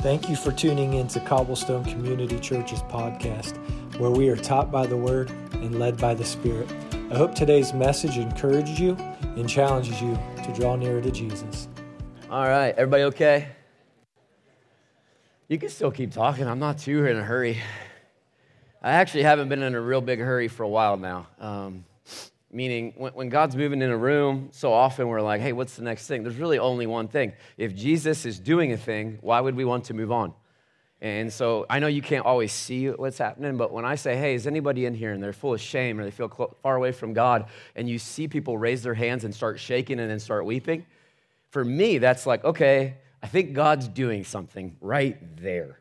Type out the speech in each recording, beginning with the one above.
Thank you for tuning in to Cobblestone Community Church's podcast, where we are taught by the Word and led by the Spirit. I hope today's message encourages you and challenges you to draw nearer to Jesus. All right, everybody okay? You can still keep talking. I'm not too in a hurry. I actually haven't been in a real big hurry for a while now. Um, Meaning, when, when God's moving in a room, so often we're like, hey, what's the next thing? There's really only one thing. If Jesus is doing a thing, why would we want to move on? And so I know you can't always see what's happening, but when I say, hey, is anybody in here and they're full of shame or they feel far away from God, and you see people raise their hands and start shaking and then start weeping, for me, that's like, okay, I think God's doing something right there.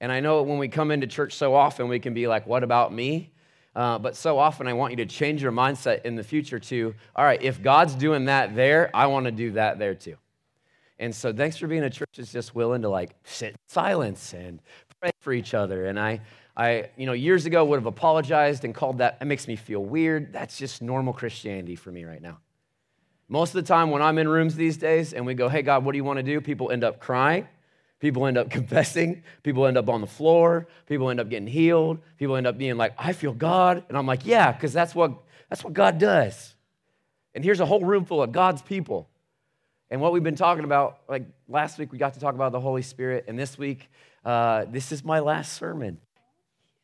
And I know when we come into church so often, we can be like, what about me? Uh, but so often, I want you to change your mindset in the future to, all right, if God's doing that there, I want to do that there too. And so, thanks for being a church that's just willing to like sit in silence and pray for each other. And I, I, you know, years ago would have apologized and called that. It makes me feel weird. That's just normal Christianity for me right now. Most of the time, when I'm in rooms these days and we go, "Hey God, what do you want to do?" People end up crying People end up confessing. People end up on the floor. People end up getting healed. People end up being like, I feel God. And I'm like, yeah, because that's what, that's what God does. And here's a whole room full of God's people. And what we've been talking about, like last week, we got to talk about the Holy Spirit. And this week, uh, this is my last sermon.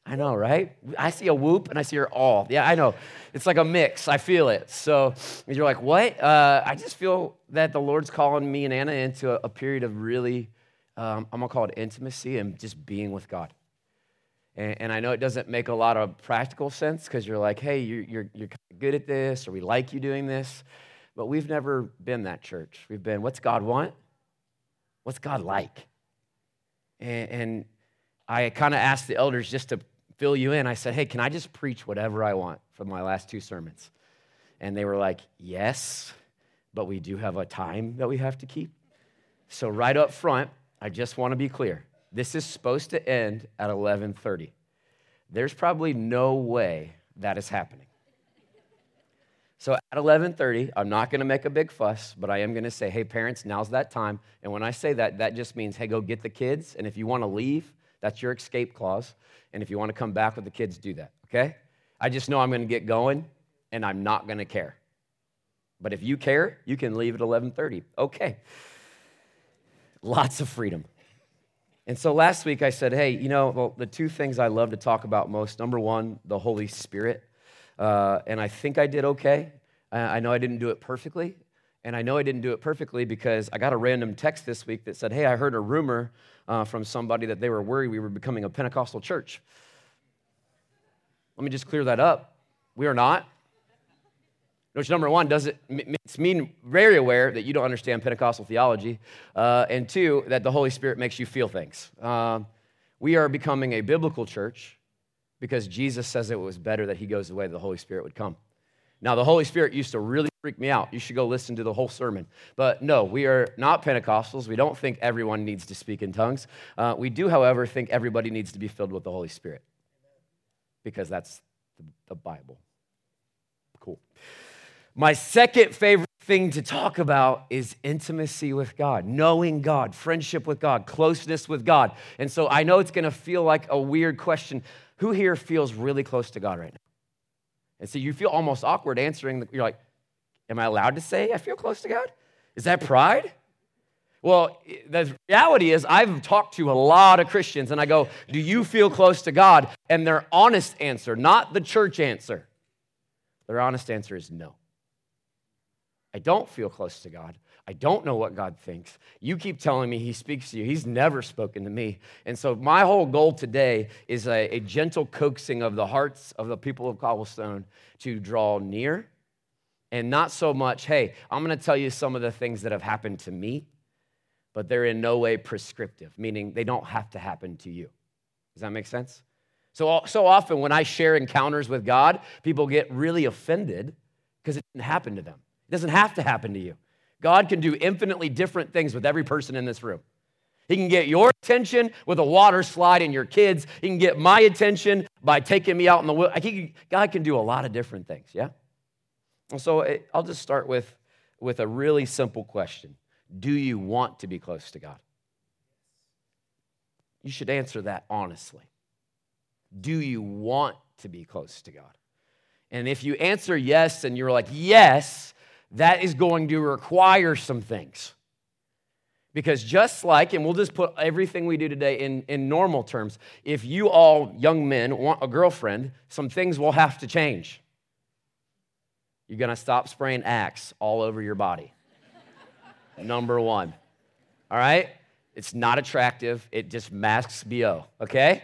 I know, right? I see a whoop and I see her all. Yeah, I know. It's like a mix. I feel it. So you're like, what? Uh, I just feel that the Lord's calling me and Anna into a, a period of really um, I'm gonna call it intimacy and just being with God. And, and I know it doesn't make a lot of practical sense because you're like, hey, you're, you're, you're good at this, or we like you doing this. But we've never been that church. We've been, what's God want? What's God like? And, and I kind of asked the elders just to fill you in. I said, hey, can I just preach whatever I want for my last two sermons? And they were like, yes, but we do have a time that we have to keep. So, right up front, I just want to be clear. This is supposed to end at 11:30. There's probably no way that is happening. So at 11:30, I'm not going to make a big fuss, but I am going to say, "Hey parents, now's that time." And when I say that, that just means, "Hey, go get the kids, and if you want to leave, that's your escape clause, and if you want to come back with the kids, do that." Okay? I just know I'm going to get going and I'm not going to care. But if you care, you can leave at 11:30. Okay. Lots of freedom. And so last week I said, hey, you know, well, the two things I love to talk about most number one, the Holy Spirit. Uh, and I think I did okay. I know I didn't do it perfectly. And I know I didn't do it perfectly because I got a random text this week that said, hey, I heard a rumor uh, from somebody that they were worried we were becoming a Pentecostal church. Let me just clear that up. We are not. Which, number one, does it it's mean very aware that you don't understand Pentecostal theology, uh, and two, that the Holy Spirit makes you feel things. Uh, we are becoming a biblical church because Jesus says it was better that He goes away, the Holy Spirit would come. Now, the Holy Spirit used to really freak me out. You should go listen to the whole sermon. But no, we are not Pentecostals. We don't think everyone needs to speak in tongues. Uh, we do, however, think everybody needs to be filled with the Holy Spirit because that's the, the Bible. Cool. My second favorite thing to talk about is intimacy with God, knowing God, friendship with God, closeness with God. And so I know it's going to feel like a weird question. Who here feels really close to God right now? And so you feel almost awkward answering. You're like, Am I allowed to say I feel close to God? Is that pride? Well, the reality is, I've talked to a lot of Christians and I go, Do you feel close to God? And their honest answer, not the church answer, their honest answer is no. I don't feel close to God. I don't know what God thinks. You keep telling me He speaks to you. He's never spoken to me. And so, my whole goal today is a, a gentle coaxing of the hearts of the people of Cobblestone to draw near and not so much, hey, I'm going to tell you some of the things that have happened to me, but they're in no way prescriptive, meaning they don't have to happen to you. Does that make sense? So, so often when I share encounters with God, people get really offended because it didn't happen to them. It doesn't have to happen to you. God can do infinitely different things with every person in this room. He can get your attention with a water slide and your kids. He can get my attention by taking me out in the woods. God can do a lot of different things, yeah? And so eh, I'll just start with, with a really simple question Do you want to be close to God? you should answer that honestly. Do you want to be close to God? And if you answer yes and you're like, yes, that is going to require some things. Because just like, and we'll just put everything we do today in, in normal terms, if you all young men want a girlfriend, some things will have to change. You're gonna stop spraying Axe all over your body. Number one. All right? It's not attractive, it just masks BO, okay?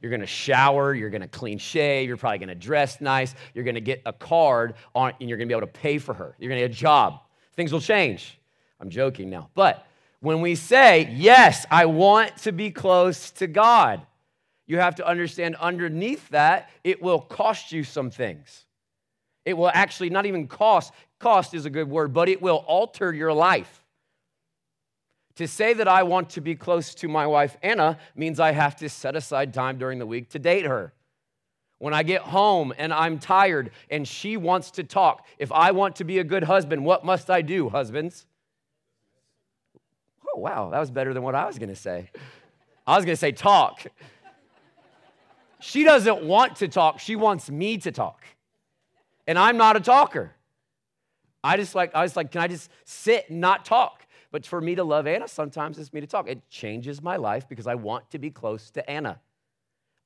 You're gonna shower, you're gonna clean shave, you're probably gonna dress nice, you're gonna get a card on, and you're gonna be able to pay for her. You're gonna get a job. Things will change. I'm joking now. But when we say, yes, I want to be close to God, you have to understand underneath that, it will cost you some things. It will actually not even cost, cost is a good word, but it will alter your life. To say that I want to be close to my wife, Anna, means I have to set aside time during the week to date her. When I get home and I'm tired and she wants to talk, if I want to be a good husband, what must I do, husbands? Oh, wow, that was better than what I was gonna say. I was gonna say talk. She doesn't want to talk, she wants me to talk. And I'm not a talker. I just like, I was like, can I just sit and not talk? But for me to love Anna, sometimes it's me to talk. It changes my life because I want to be close to Anna.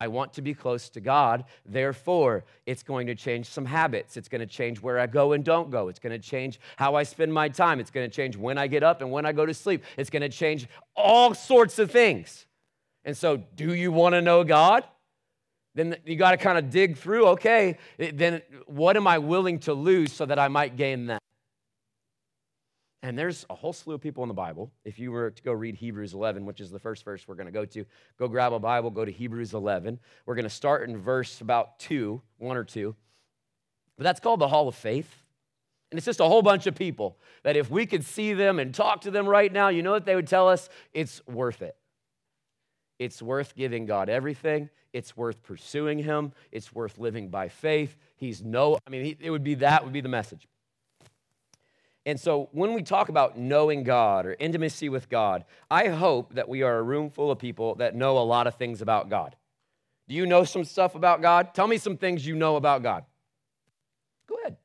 I want to be close to God. Therefore, it's going to change some habits. It's going to change where I go and don't go. It's going to change how I spend my time. It's going to change when I get up and when I go to sleep. It's going to change all sorts of things. And so, do you want to know God? Then you got to kind of dig through okay, then what am I willing to lose so that I might gain that? And there's a whole slew of people in the Bible. If you were to go read Hebrews 11, which is the first verse we're going to go to, go grab a Bible, go to Hebrews 11. We're going to start in verse about 2, 1 or 2. But that's called the Hall of Faith. And it's just a whole bunch of people that if we could see them and talk to them right now, you know what they would tell us? It's worth it. It's worth giving God everything. It's worth pursuing Him. It's worth living by faith. He's no, I mean, it would be that would be the message. And so when we talk about knowing God or intimacy with God, I hope that we are a room full of people that know a lot of things about God. Do you know some stuff about God? Tell me some things you know about God. Go ahead.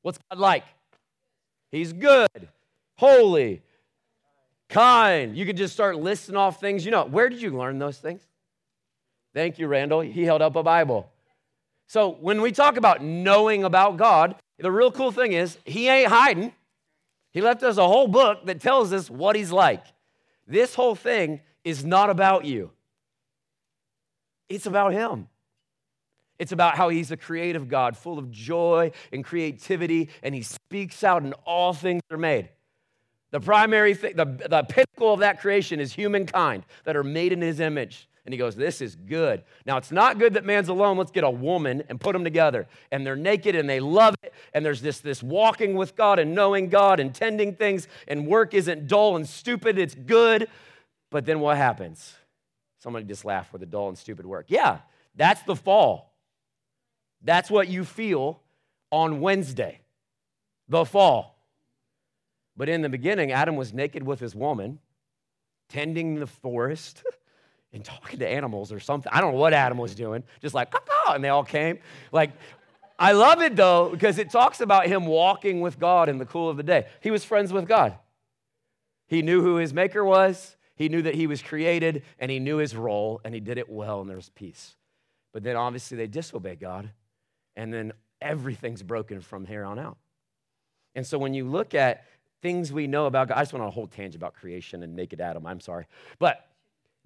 What's God like? He's good, holy, kind. You could just start listing off things you know. Where did you learn those things? Thank you, Randall. He held up a Bible. So when we talk about knowing about God, the real cool thing is he ain't hiding. He left us a whole book that tells us what he's like. This whole thing is not about you, it's about him. It's about how he's a creative God, full of joy and creativity, and he speaks out, and all things are made. The primary thing, the, the pinnacle of that creation is humankind that are made in his image. And he goes, This is good. Now, it's not good that man's alone. Let's get a woman and put them together. And they're naked and they love it. And there's this, this walking with God and knowing God and tending things. And work isn't dull and stupid, it's good. But then what happens? Somebody just laughed for the dull and stupid work. Yeah, that's the fall. That's what you feel on Wednesday, the fall. But in the beginning, Adam was naked with his woman, tending the forest. and talking to animals or something. I don't know what Adam was doing, just like, and they all came. Like, I love it though, because it talks about him walking with God in the cool of the day. He was friends with God. He knew who his maker was, he knew that he was created, and he knew his role, and he did it well, and there was peace. But then obviously they disobey God, and then everything's broken from here on out. And so when you look at things we know about God, I just went on a whole tangent about creation and naked Adam, I'm sorry. But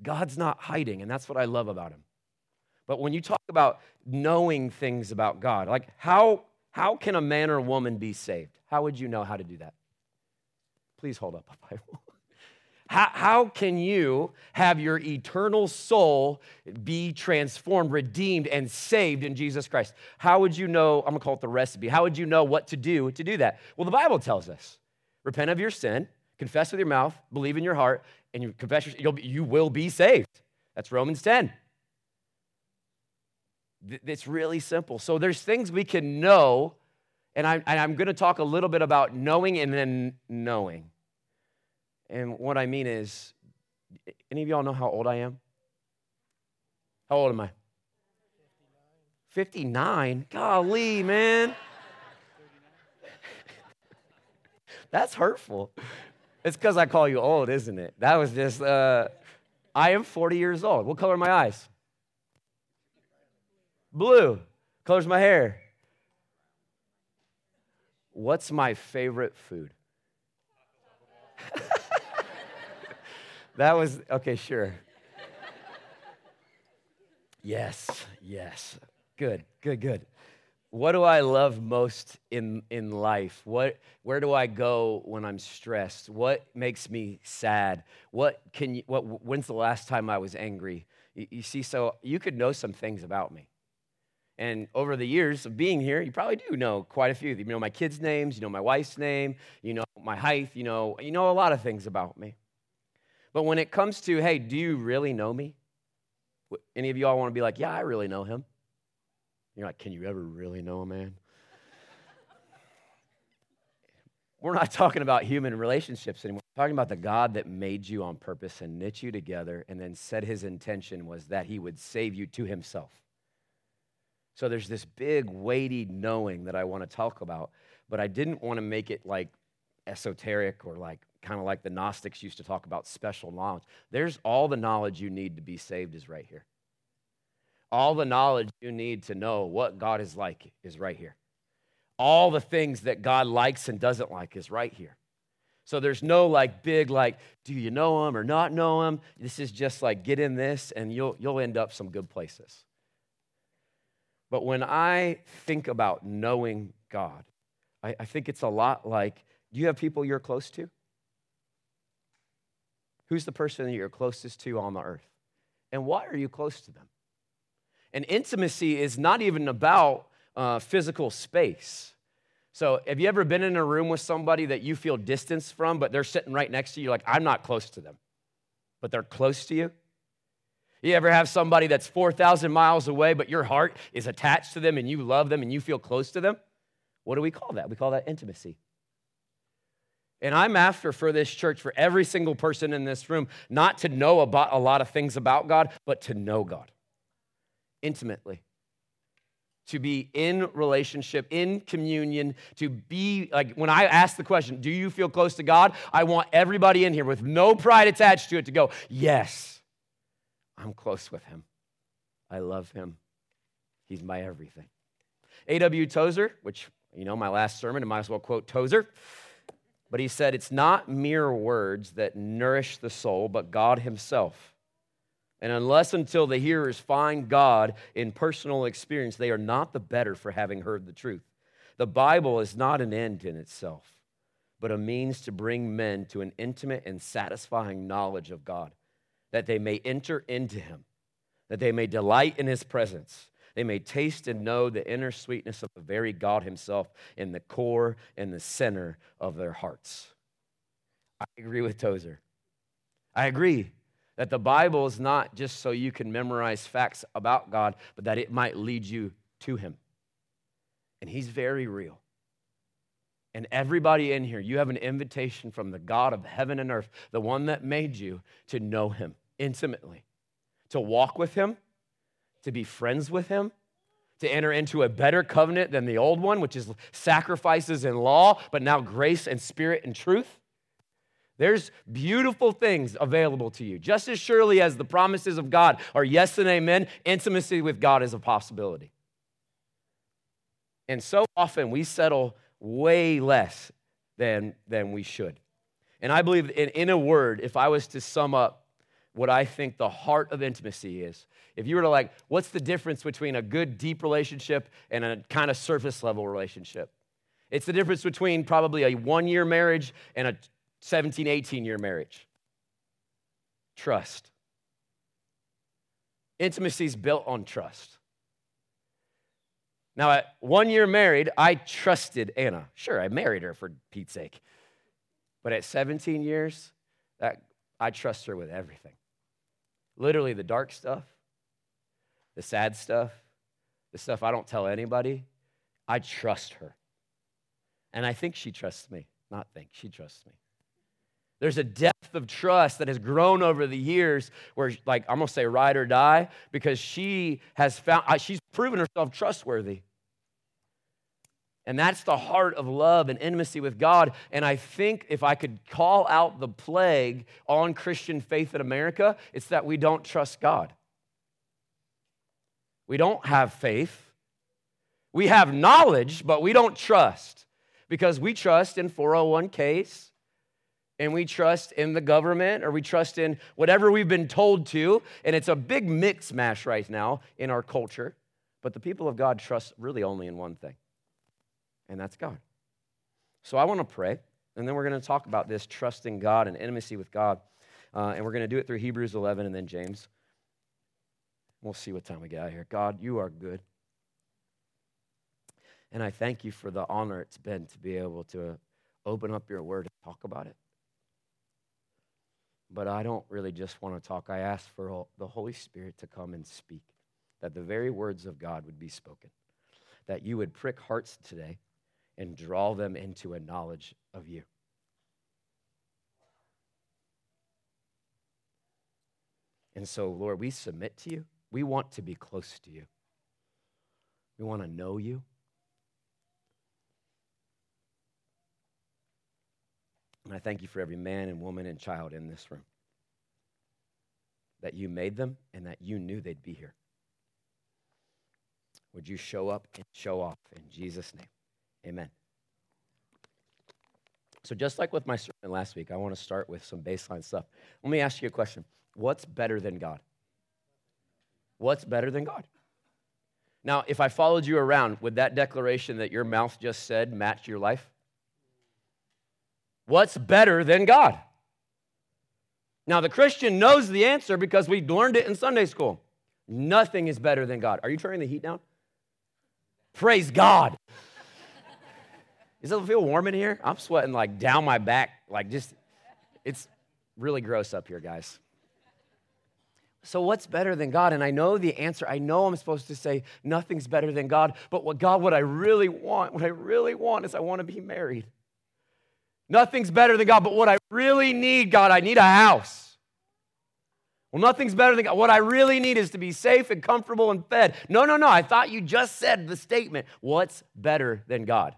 God's not hiding, and that's what I love about him. But when you talk about knowing things about God, like how, how can a man or woman be saved? How would you know how to do that? Please hold up a Bible. How, how can you have your eternal soul be transformed, redeemed, and saved in Jesus Christ? How would you know? I'm gonna call it the recipe. How would you know what to do to do that? Well, the Bible tells us repent of your sin, confess with your mouth, believe in your heart, and you confess your, you'll be, you will be saved. That's Romans 10. It's really simple. So there's things we can know, and, I, and I'm going to talk a little bit about knowing and then knowing. And what I mean is, Any of y'all know how old I am? How old am I? 59. Golly, man. That's hurtful. It's because I call you old, isn't it? That was just, uh, I am 40 years old. What color are my eyes? Blue. Color's my hair. What's my favorite food? that was, okay, sure. Yes, yes. Good, good, good. What do I love most in, in life? What, where do I go when I'm stressed? What makes me sad? What can you, what, when's the last time I was angry? You, you see, so you could know some things about me. And over the years of being here, you probably do know quite a few. You know my kids' names, you know my wife's name, you know my height, you know, you know a lot of things about me. But when it comes to, hey, do you really know me? Any of you all want to be like, yeah, I really know him? You're like, can you ever really know a man? We're not talking about human relationships anymore. We're talking about the God that made you on purpose and knit you together and then said his intention was that he would save you to himself. So there's this big, weighty knowing that I want to talk about, but I didn't want to make it like esoteric or like kind of like the Gnostics used to talk about special knowledge. There's all the knowledge you need to be saved is right here. All the knowledge you need to know what God is like is right here. All the things that God likes and doesn't like is right here. So there's no like big like, do you know him or not know him? This is just like get in this and you'll you'll end up some good places. But when I think about knowing God, I, I think it's a lot like, do you have people you're close to? Who's the person that you're closest to on the earth? And why are you close to them? And intimacy is not even about uh, physical space. So, have you ever been in a room with somebody that you feel distance from, but they're sitting right next to you? Like, I'm not close to them, but they're close to you? You ever have somebody that's 4,000 miles away, but your heart is attached to them and you love them and you feel close to them? What do we call that? We call that intimacy. And I'm after for this church, for every single person in this room, not to know about a lot of things about God, but to know God intimately. To be in relationship, in communion, to be like when I ask the question, Do you feel close to God? I want everybody in here with no pride attached to it to go, Yes, I'm close with Him. I love Him. He's my everything. A.W. Tozer, which, you know, my last sermon, I might as well quote Tozer. But he said, It's not mere words that nourish the soul, but God Himself. And unless until the hearers find God in personal experience, they are not the better for having heard the truth. The Bible is not an end in itself, but a means to bring men to an intimate and satisfying knowledge of God, that they may enter into Him, that they may delight in His presence, they may taste and know the inner sweetness of the very God Himself in the core and the center of their hearts. I agree with Tozer. I agree that the Bible is not just so you can memorize facts about God, but that it might lead you to Him. And He's very real. And everybody in here, you have an invitation from the God of heaven and earth, the one that made you, to know Him intimately, to walk with Him, to be friends with Him, to enter into a better covenant than the old one, which is sacrifices and law, but now grace and spirit and truth. There's beautiful things available to you. Just as surely as the promises of God are yes and amen, intimacy with God is a possibility. And so often we settle way less than, than we should. And I believe in, in a word, if I was to sum up what I think the heart of intimacy is, if you were to like, what's the difference between a good, deep relationship and a kind of surface level relationship? It's the difference between probably a one year marriage and a 17, 18 year marriage. Trust. Intimacy is built on trust. Now, at one year married, I trusted Anna. Sure, I married her for Pete's sake. But at 17 years, that, I trust her with everything. Literally, the dark stuff, the sad stuff, the stuff I don't tell anybody, I trust her. And I think she trusts me. Not think, she trusts me. There's a depth of trust that has grown over the years where, like, I'm gonna say ride or die because she has found, she's proven herself trustworthy. And that's the heart of love and intimacy with God. And I think if I could call out the plague on Christian faith in America, it's that we don't trust God. We don't have faith. We have knowledge, but we don't trust because we trust in 401ks and we trust in the government or we trust in whatever we've been told to. And it's a big mix mash right now in our culture. But the people of God trust really only in one thing and that's God. So I want to pray, and then we're going to talk about this trusting God and intimacy with God. Uh, and we're going to do it through Hebrews 11 and then James. We'll see what time we get out here. God, you are good. And I thank you for the honor it's been to be able to open up your word and talk about it. But I don't really just want to talk. I ask for the Holy Spirit to come and speak, that the very words of God would be spoken, that you would prick hearts today and draw them into a knowledge of you. And so, Lord, we submit to you. We want to be close to you. We want to know you. And I thank you for every man and woman and child in this room. That you made them and that you knew they'd be here. Would you show up and show off in Jesus' name? Amen. So, just like with my sermon last week, I want to start with some baseline stuff. Let me ask you a question What's better than God? What's better than God? Now, if I followed you around, would that declaration that your mouth just said match your life? What's better than God? Now, the Christian knows the answer because we learned it in Sunday school. Nothing is better than God. Are you turning the heat down? Praise God. Does it feel warm in here? I'm sweating like down my back, like just, it's really gross up here, guys. So, what's better than God? And I know the answer. I know I'm supposed to say nothing's better than God, but what God, what I really want, what I really want is I want to be married. Nothing's better than God, but what I really need, God, I need a house. Well, nothing's better than God. What I really need is to be safe and comfortable and fed. No, no, no. I thought you just said the statement. What's better than God?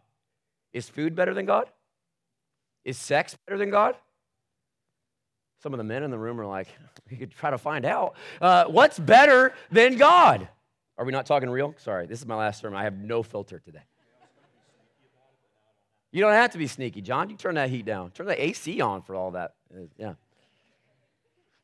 Is food better than God? Is sex better than God? Some of the men in the room are like, we could try to find out. Uh, what's better than God? Are we not talking real? Sorry, this is my last sermon. I have no filter today. You don't have to be sneaky, John. You turn that heat down. Turn the AC on for all that. Uh, yeah.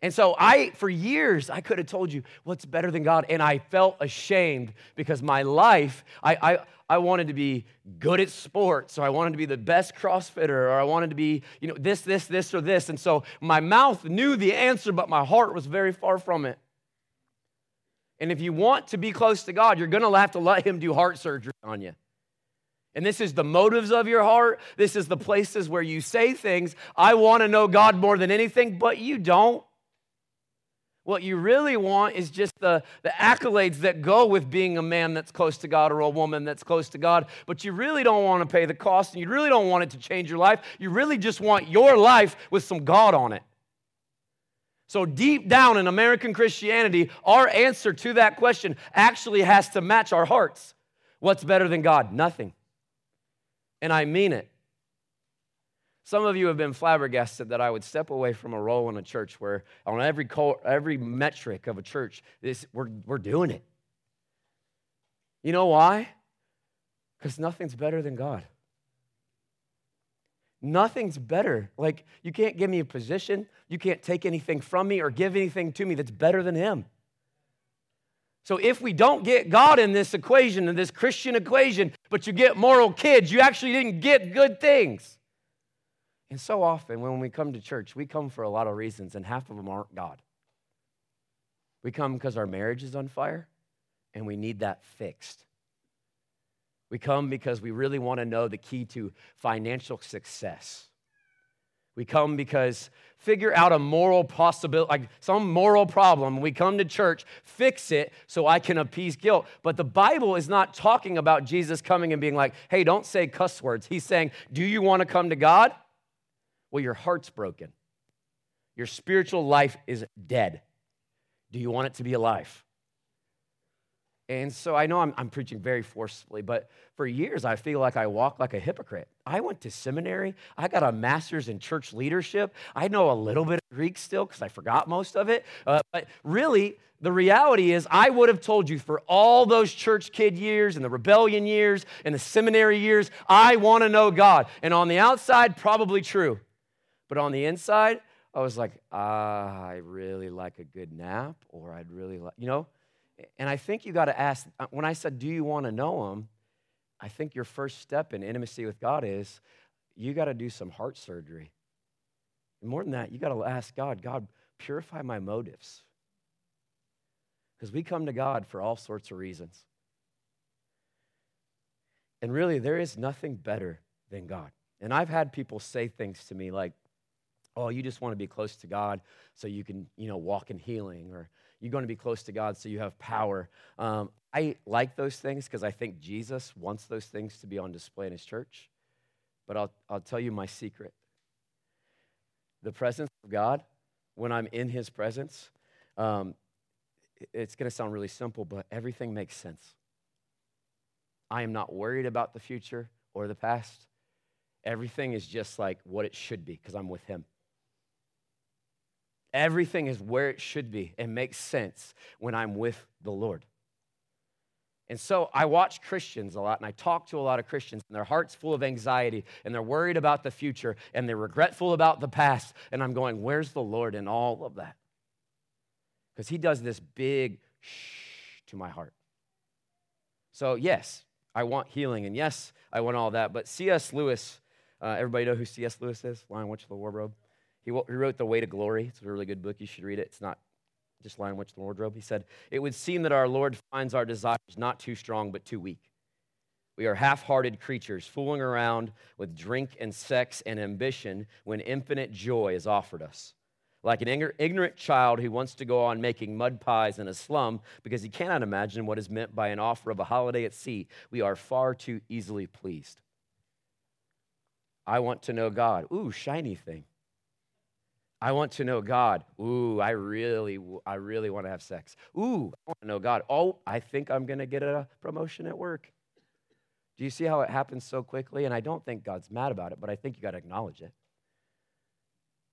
And so I, for years, I could have told you what's better than God, and I felt ashamed because my life, I, I, I wanted to be good at sports, or I wanted to be the best CrossFitter, or I wanted to be, you know, this, this, this, or this. And so my mouth knew the answer, but my heart was very far from it. And if you want to be close to God, you're going to have to let Him do heart surgery on you. And this is the motives of your heart. This is the places where you say things, I want to know God more than anything, but you don't. What you really want is just the, the accolades that go with being a man that's close to God or a woman that's close to God, but you really don't want to pay the cost and you really don't want it to change your life. You really just want your life with some God on it. So, deep down in American Christianity, our answer to that question actually has to match our hearts. What's better than God? Nothing. And I mean it. Some of you have been flabbergasted that I would step away from a role in a church where, on every, every metric of a church, this, we're, we're doing it. You know why? Because nothing's better than God. Nothing's better. Like, you can't give me a position, you can't take anything from me or give anything to me that's better than Him. So, if we don't get God in this equation, in this Christian equation, but you get moral kids, you actually didn't get good things. And so often when we come to church, we come for a lot of reasons, and half of them aren't God. We come because our marriage is on fire and we need that fixed. We come because we really want to know the key to financial success. We come because figure out a moral possibility, like some moral problem. We come to church, fix it so I can appease guilt. But the Bible is not talking about Jesus coming and being like, hey, don't say cuss words. He's saying, do you want to come to God? Well, your heart's broken. Your spiritual life is dead. Do you want it to be alive? And so I know I'm, I'm, preaching very forcefully, but for years I feel like I walk like a hypocrite. I went to seminary. I got a master's in church leadership. I know a little bit of Greek still because I forgot most of it. Uh, but really, the reality is, I would have told you for all those church kid years and the rebellion years and the seminary years, I want to know God. And on the outside, probably true. But on the inside, I was like, ah, I really like a good nap, or I'd really like, you know? And I think you got to ask, uh, when I said, Do you want to know him? I think your first step in intimacy with God is you got to do some heart surgery. And more than that, you got to ask God, God, purify my motives. Because we come to God for all sorts of reasons. And really, there is nothing better than God. And I've had people say things to me like, oh, you just want to be close to God so you can, you know, walk in healing, or you're going to be close to God so you have power. Um, I like those things because I think Jesus wants those things to be on display in his church. But I'll, I'll tell you my secret. The presence of God, when I'm in his presence, um, it's going to sound really simple, but everything makes sense. I am not worried about the future or the past. Everything is just like what it should be because I'm with him. Everything is where it should be and makes sense when I'm with the Lord. And so I watch Christians a lot and I talk to a lot of Christians, and their heart's full of anxiety and they're worried about the future and they're regretful about the past. And I'm going, where's the Lord in all of that? Because He does this big shh to my heart. So, yes, I want healing, and yes, I want all that. But C.S. Lewis, uh, everybody know who C.S. Lewis is? Lion Witch of the Wardrobe. He, wrote The Weight of Glory. It's a really good book. You should read it. It's not just Lion Witch the Wardrobe. He said, It would seem that our Lord finds our desires not too strong, but too weak. We are half hearted creatures, fooling around with drink and sex and ambition when infinite joy is offered us. Like an ignorant child who wants to go on making mud pies in a slum because he cannot imagine what is meant by an offer of a holiday at sea, we are far too easily pleased. I want to know God. Ooh, shiny thing. I want to know God. Ooh, I really, I really want to have sex. Ooh, I want to know God. Oh, I think I'm going to get a promotion at work. Do you see how it happens so quickly? And I don't think God's mad about it, but I think you got to acknowledge it.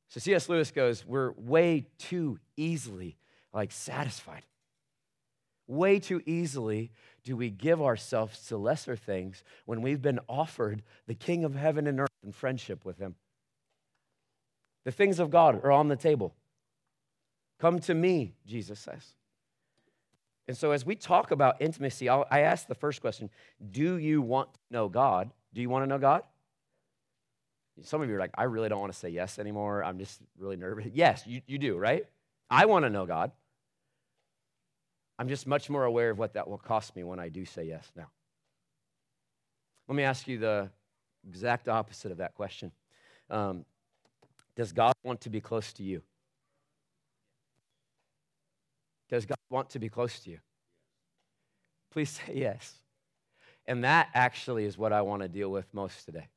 So C.S. Lewis goes, we're way too easily like satisfied. Way too easily do we give ourselves to lesser things when we've been offered the King of heaven and earth and friendship with him. The things of God are on the table. Come to me, Jesus says. And so, as we talk about intimacy, I'll, i ask the first question Do you want to know God? Do you want to know God? Some of you are like, I really don't want to say yes anymore. I'm just really nervous. Yes, you, you do, right? I want to know God. I'm just much more aware of what that will cost me when I do say yes now. Let me ask you the exact opposite of that question. Um, does God want to be close to you? Does God want to be close to you? Please say yes. And that actually is what I want to deal with most today.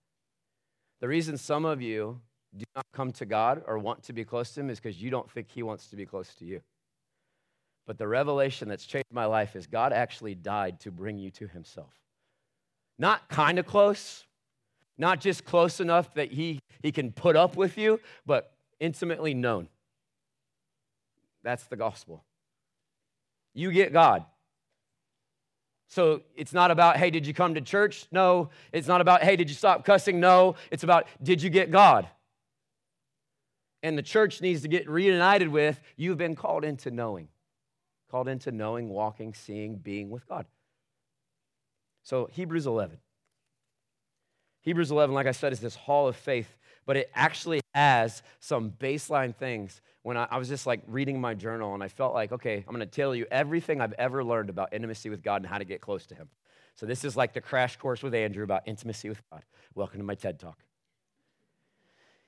The reason some of you do not come to God or want to be close to Him is because you don't think He wants to be close to you. But the revelation that's changed my life is God actually died to bring you to Himself. Not kind of close, not just close enough that he, he can put up with you, but intimately known. That's the gospel. You get God. So it's not about, hey, did you come to church? No. It's not about, hey, did you stop cussing? No. It's about, did you get God? And the church needs to get reunited with, you've been called into knowing. Called into knowing, walking, seeing, being with God. So Hebrews 11. Hebrews 11, like I said, is this hall of faith, but it actually has some baseline things. When I, I was just like reading my journal and I felt like, okay, I'm going to tell you everything I've ever learned about intimacy with God and how to get close to Him. So this is like the crash course with Andrew about intimacy with God. Welcome to my TED Talk.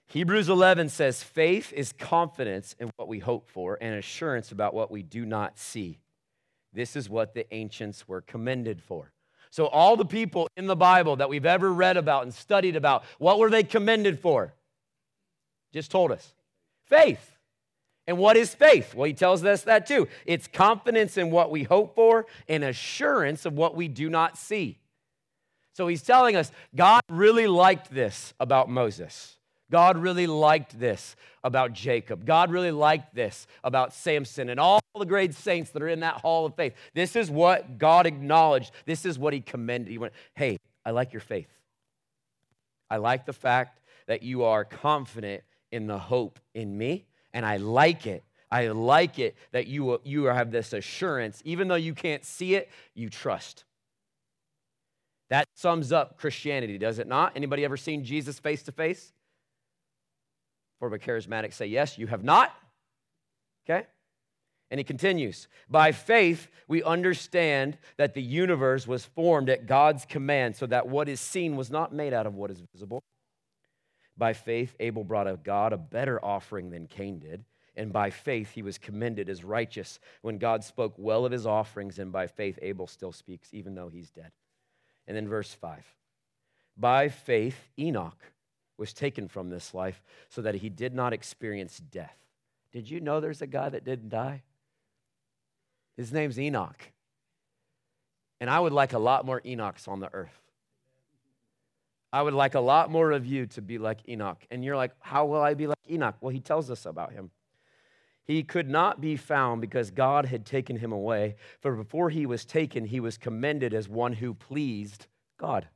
Hebrews 11 says, faith is confidence in what we hope for and assurance about what we do not see. This is what the ancients were commended for. So, all the people in the Bible that we've ever read about and studied about, what were they commended for? Just told us faith. And what is faith? Well, he tells us that too. It's confidence in what we hope for and assurance of what we do not see. So he's telling us God really liked this about Moses. God really liked this about Jacob. God really liked this about Samson and all the great saints that are in that hall of faith. This is what God acknowledged. This is what he commended. He went, Hey, I like your faith. I like the fact that you are confident in the hope in me and I like it. I like it that you, you have this assurance. Even though you can't see it, you trust. That sums up Christianity, does it not? Anybody ever seen Jesus face to face? For the charismatics say yes, you have not. Okay? And he continues By faith, we understand that the universe was formed at God's command, so that what is seen was not made out of what is visible. By faith, Abel brought a God a better offering than Cain did. And by faith, he was commended as righteous when God spoke well of his offerings. And by faith, Abel still speaks, even though he's dead. And then verse 5 By faith, Enoch was taken from this life so that he did not experience death. Did you know there's a guy that didn't die? His name's Enoch. And I would like a lot more Enochs on the earth. I would like a lot more of you to be like Enoch. And you're like, how will I be like Enoch? Well, he tells us about him. He could not be found because God had taken him away. For before he was taken, he was commended as one who pleased God.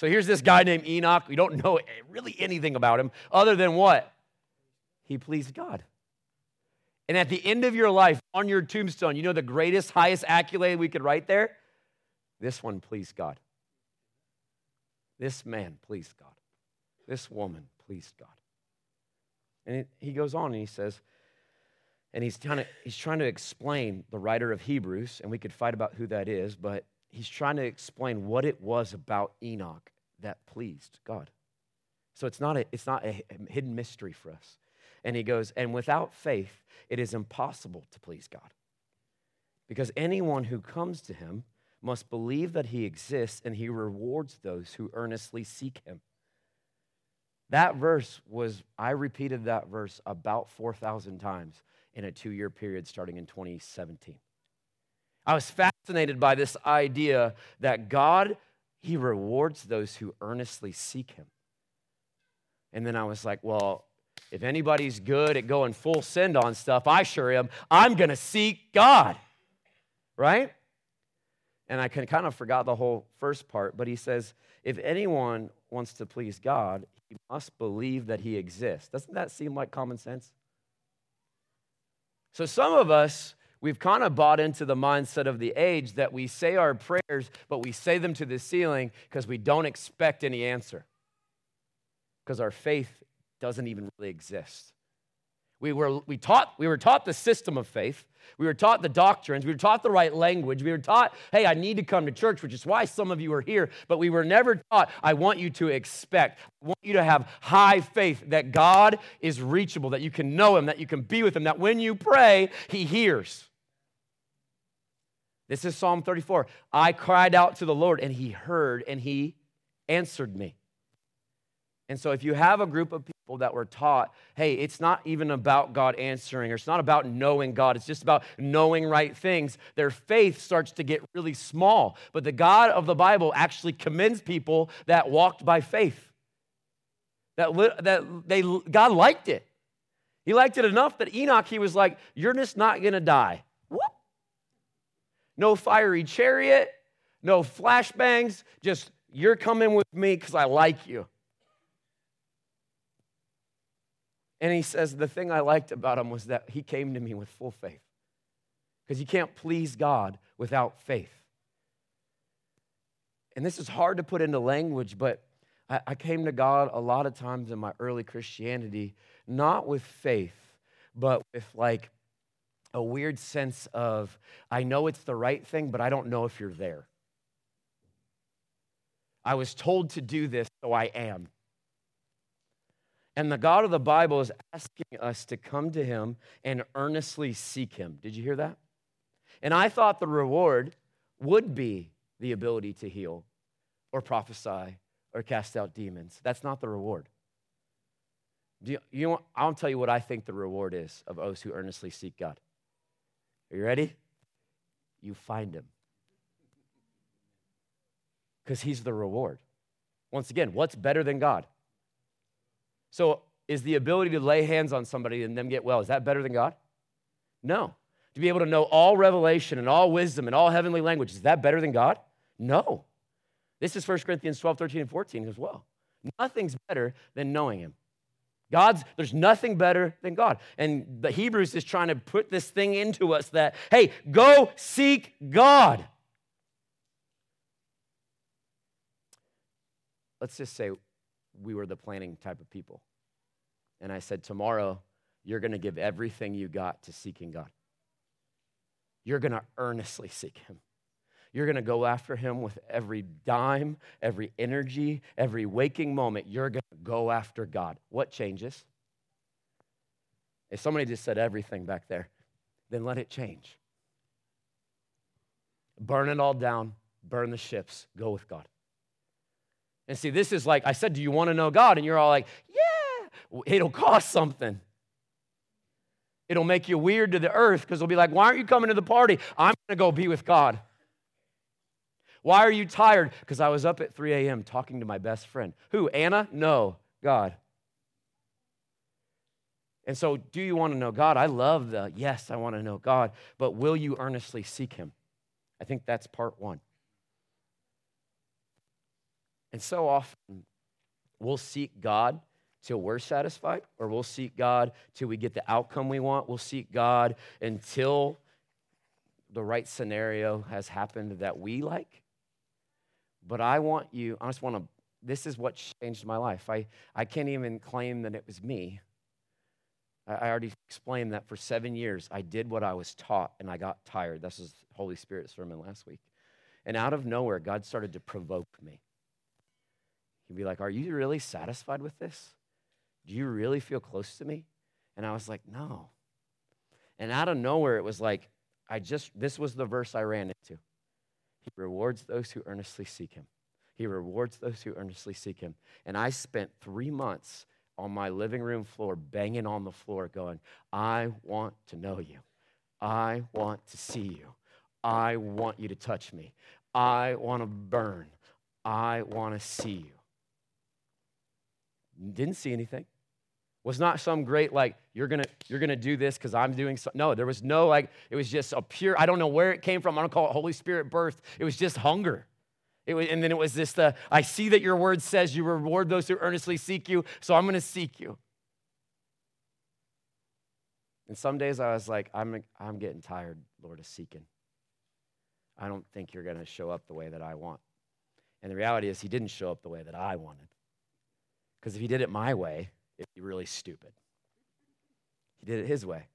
So here's this guy named Enoch. We don't know really anything about him other than what? He pleased God. And at the end of your life, on your tombstone, you know the greatest, highest accolade we could write there? This one pleased God. This man pleased God. This woman pleased God. And he goes on and he says, and he's to, he's trying to explain the writer of Hebrews, and we could fight about who that is, but he's trying to explain what it was about Enoch that pleased God. So it's not a, it's not a hidden mystery for us. And he goes, and without faith, it is impossible to please God. Because anyone who comes to him must believe that he exists and he rewards those who earnestly seek him. That verse was, I repeated that verse about 4,000 times in a two year period starting in 2017. I was fascinated by this idea that God, he rewards those who earnestly seek him. And then I was like, well, if anybody's good at going full send on stuff, I sure am. I'm going to seek God, right? And I can kind of forgot the whole first part, but he says, if anyone wants to please God, he must believe that he exists. Doesn't that seem like common sense? So some of us, we've kind of bought into the mindset of the age that we say our prayers, but we say them to the ceiling because we don't expect any answer. Because our faith doesn't even really exist. We were, we, taught, we were taught the system of faith. We were taught the doctrines. We were taught the right language. We were taught, hey, I need to come to church, which is why some of you are here. But we were never taught, I want you to expect. I want you to have high faith that God is reachable, that you can know Him, that you can be with Him, that when you pray, He hears. This is Psalm 34. I cried out to the Lord, and He heard, and He answered me. And so, if you have a group of people that were taught, hey, it's not even about God answering, or it's not about knowing God, it's just about knowing right things, their faith starts to get really small. But the God of the Bible actually commends people that walked by faith. That, that they, God liked it. He liked it enough that Enoch, he was like, You're just not gonna die. No fiery chariot, no flashbangs, just you're coming with me because I like you. And he says, The thing I liked about him was that he came to me with full faith. Because you can't please God without faith. And this is hard to put into language, but I, I came to God a lot of times in my early Christianity, not with faith, but with like a weird sense of, I know it's the right thing, but I don't know if you're there. I was told to do this, so I am. And the God of the Bible is asking us to come to him and earnestly seek him. Did you hear that? And I thought the reward would be the ability to heal or prophesy or cast out demons. That's not the reward. Do you, you know, I'll tell you what I think the reward is of those who earnestly seek God. Are you ready? You find him. Because he's the reward. Once again, what's better than God? So, is the ability to lay hands on somebody and them get well, is that better than God? No. To be able to know all revelation and all wisdom and all heavenly language, is that better than God? No. This is 1 Corinthians 12, 13, and 14 as well. Nothing's better than knowing Him. God's, there's nothing better than God. And the Hebrews is trying to put this thing into us that, hey, go seek God. Let's just say we were the planning type of people. And I said, tomorrow, you're going to give everything you got to seeking God. You're going to earnestly seek Him. You're going to go after him with every dime, every energy, every waking moment. You're going to go after God. What changes? If somebody just said everything back there, then let it change. Burn it all down, burn the ships, go with God. And see, this is like I said, do you want to know God? And you're all like, yeah, it'll cost something. It'll make you weird to the earth because they'll be like, why aren't you coming to the party? I'm going to go be with God. Why are you tired? Because I was up at 3 a.m. talking to my best friend. Who? Anna? No, God. And so, do you want to know God? I love the yes, I want to know God, but will you earnestly seek Him? I think that's part one. And so often, we'll seek God till we're satisfied, or we'll seek God till we get the outcome we want. We'll seek God until the right scenario has happened that we like. But I want you, I just want to, this is what changed my life. I, I can't even claim that it was me. I, I already explained that for seven years, I did what I was taught and I got tired. This was Holy Spirit sermon last week. And out of nowhere, God started to provoke me. He'd be like, Are you really satisfied with this? Do you really feel close to me? And I was like, No. And out of nowhere, it was like, I just, this was the verse I ran into. He rewards those who earnestly seek him. He rewards those who earnestly seek him. And I spent three months on my living room floor, banging on the floor, going, I want to know you. I want to see you. I want you to touch me. I want to burn. I want to see you. Didn't see anything was not some great like you're gonna you're gonna do this because i'm doing so no there was no like it was just a pure i don't know where it came from i don't call it holy spirit birth it was just hunger. It was, and then it was this the i see that your word says you reward those who earnestly seek you so i'm gonna seek you. And some days i was like i'm, I'm getting tired lord of seeking. I don't think you're gonna show up the way that i want. And the reality is he didn't show up the way that i wanted. Because if he did it my way it'd be really stupid. He did it his way.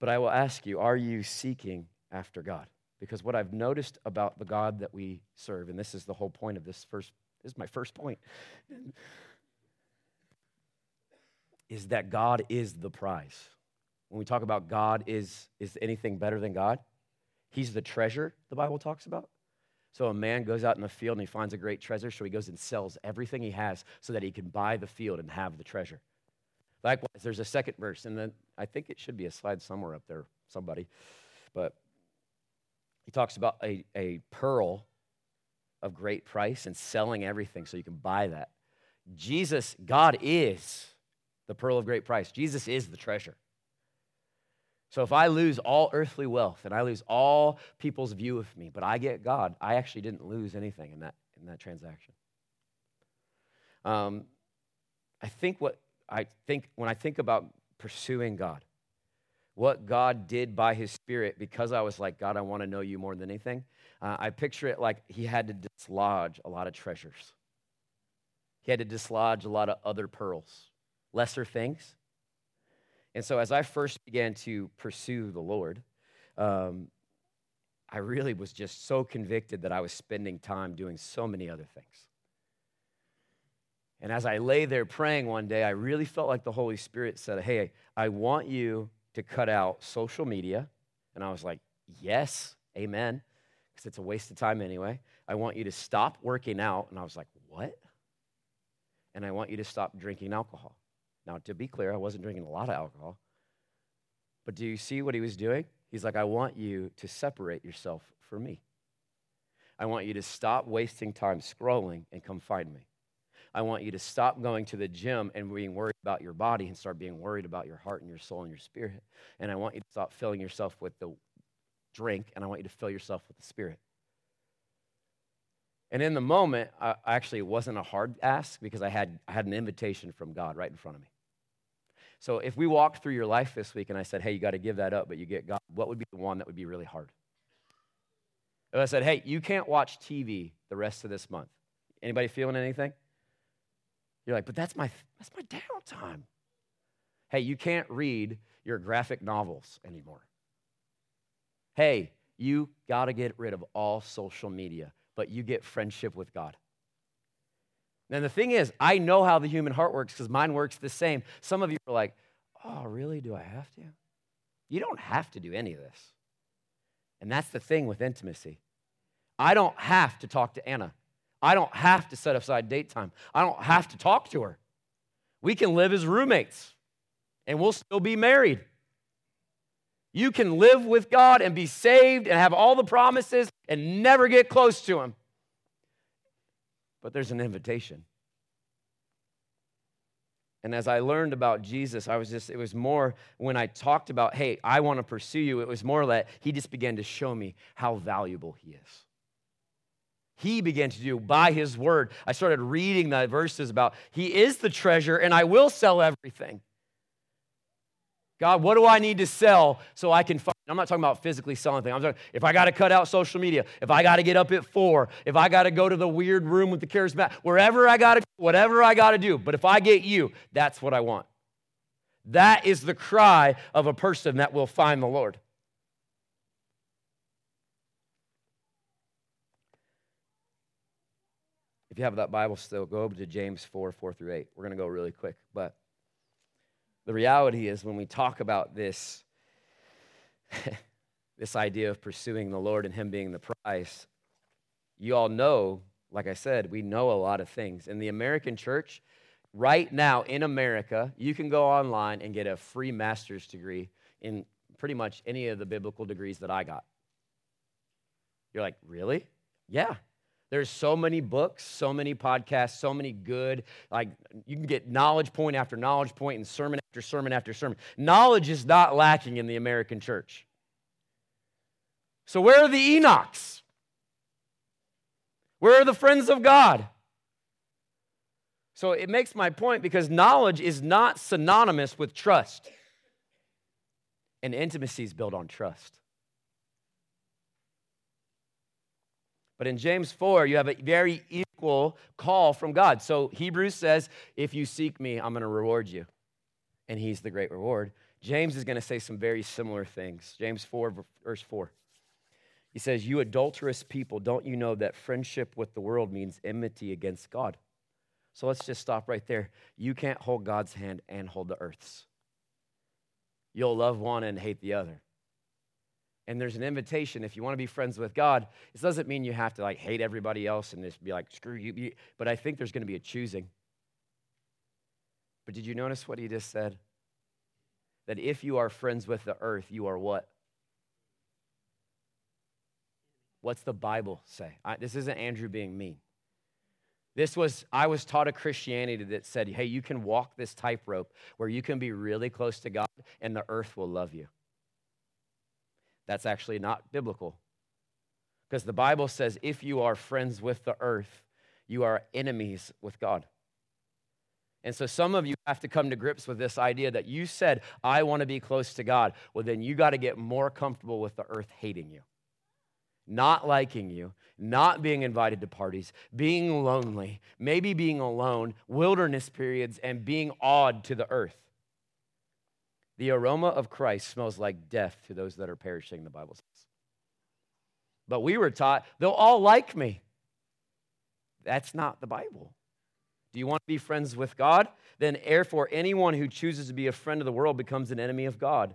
But I will ask you, are you seeking after God? Because what I've noticed about the God that we serve, and this is the whole point of this first, this is my first point, is that God is the prize. When we talk about God is, is anything better than God, He's the treasure the Bible talks about. So a man goes out in the field and he finds a great treasure, so he goes and sells everything he has so that he can buy the field and have the treasure. Likewise, there's a second verse, and then I think it should be a slide somewhere up there, somebody. But he talks about a, a pearl of great price and selling everything so you can buy that. Jesus, God is the pearl of great price. Jesus is the treasure. So if I lose all earthly wealth and I lose all people's view of me, but I get God, I actually didn't lose anything in that, in that transaction. Um, I think what I think when I think about pursuing God, what God did by his spirit, because I was like, God, I want to know you more than anything, uh, I picture it like he had to dislodge a lot of treasures. He had to dislodge a lot of other pearls, lesser things, and so, as I first began to pursue the Lord, um, I really was just so convicted that I was spending time doing so many other things. And as I lay there praying one day, I really felt like the Holy Spirit said, Hey, I want you to cut out social media. And I was like, Yes, amen, because it's a waste of time anyway. I want you to stop working out. And I was like, What? and I want you to stop drinking alcohol. Now, to be clear, I wasn't drinking a lot of alcohol. But do you see what he was doing? He's like, I want you to separate yourself from me. I want you to stop wasting time scrolling and come find me. I want you to stop going to the gym and being worried about your body and start being worried about your heart and your soul and your spirit. And I want you to stop filling yourself with the drink and I want you to fill yourself with the spirit. And in the moment, I, actually, it wasn't a hard ask because I had, I had an invitation from God right in front of me. So if we walked through your life this week and I said, hey, you got to give that up, but you get God, what would be the one that would be really hard? If I said, hey, you can't watch TV the rest of this month. Anybody feeling anything? You're like, but that's my, that's my downtime. Hey, you can't read your graphic novels anymore. Hey, you got to get rid of all social media but you get friendship with God. And the thing is, I know how the human heart works because mine works the same. Some of you are like, oh, really? Do I have to? You don't have to do any of this. And that's the thing with intimacy. I don't have to talk to Anna. I don't have to set aside date time. I don't have to talk to her. We can live as roommates and we'll still be married. You can live with God and be saved and have all the promises and never get close to Him. But there's an invitation. And as I learned about Jesus, I was just, it was more when I talked about, hey, I want to pursue you, it was more that He just began to show me how valuable He is. He began to do by His word. I started reading the verses about He is the treasure and I will sell everything. God, what do I need to sell so I can find? I'm not talking about physically selling things. I'm talking if I got to cut out social media, if I got to get up at four, if I got to go to the weird room with the charismatic, wherever I got to, whatever I got to do. But if I get you, that's what I want. That is the cry of a person that will find the Lord. If you have that Bible still, go over to James 4 4 through 8. We're going to go really quick, but the reality is, when we talk about this, this idea of pursuing the Lord and Him being the prize, you all know, like I said, we know a lot of things. In the American church, right now in America, you can go online and get a free master's degree in pretty much any of the biblical degrees that I got. You're like, really? Yeah. There's so many books, so many podcasts, so many good, like you can get knowledge point after knowledge point and sermon after sermon after sermon. Knowledge is not lacking in the American church. So, where are the Enochs? Where are the friends of God? So, it makes my point because knowledge is not synonymous with trust, and intimacy is built on trust. But in James 4, you have a very equal call from God. So Hebrews says, If you seek me, I'm going to reward you. And he's the great reward. James is going to say some very similar things. James 4, verse 4. He says, You adulterous people, don't you know that friendship with the world means enmity against God? So let's just stop right there. You can't hold God's hand and hold the earth's. You'll love one and hate the other and there's an invitation if you want to be friends with god it doesn't mean you have to like hate everybody else and just be like screw you but i think there's going to be a choosing. But did you notice what he just said? That if you are friends with the earth you are what? What's the bible say? I, this isn't andrew being mean. This was i was taught a christianity that said hey you can walk this tightrope where you can be really close to god and the earth will love you that's actually not biblical. Because the Bible says if you are friends with the earth, you are enemies with God. And so some of you have to come to grips with this idea that you said, I want to be close to God. Well, then you got to get more comfortable with the earth hating you, not liking you, not being invited to parties, being lonely, maybe being alone, wilderness periods, and being awed to the earth. The aroma of Christ smells like death to those that are perishing, the Bible says. But we were taught they'll all like me. That's not the Bible. Do you want to be friends with God? Then, therefore, anyone who chooses to be a friend of the world becomes an enemy of God.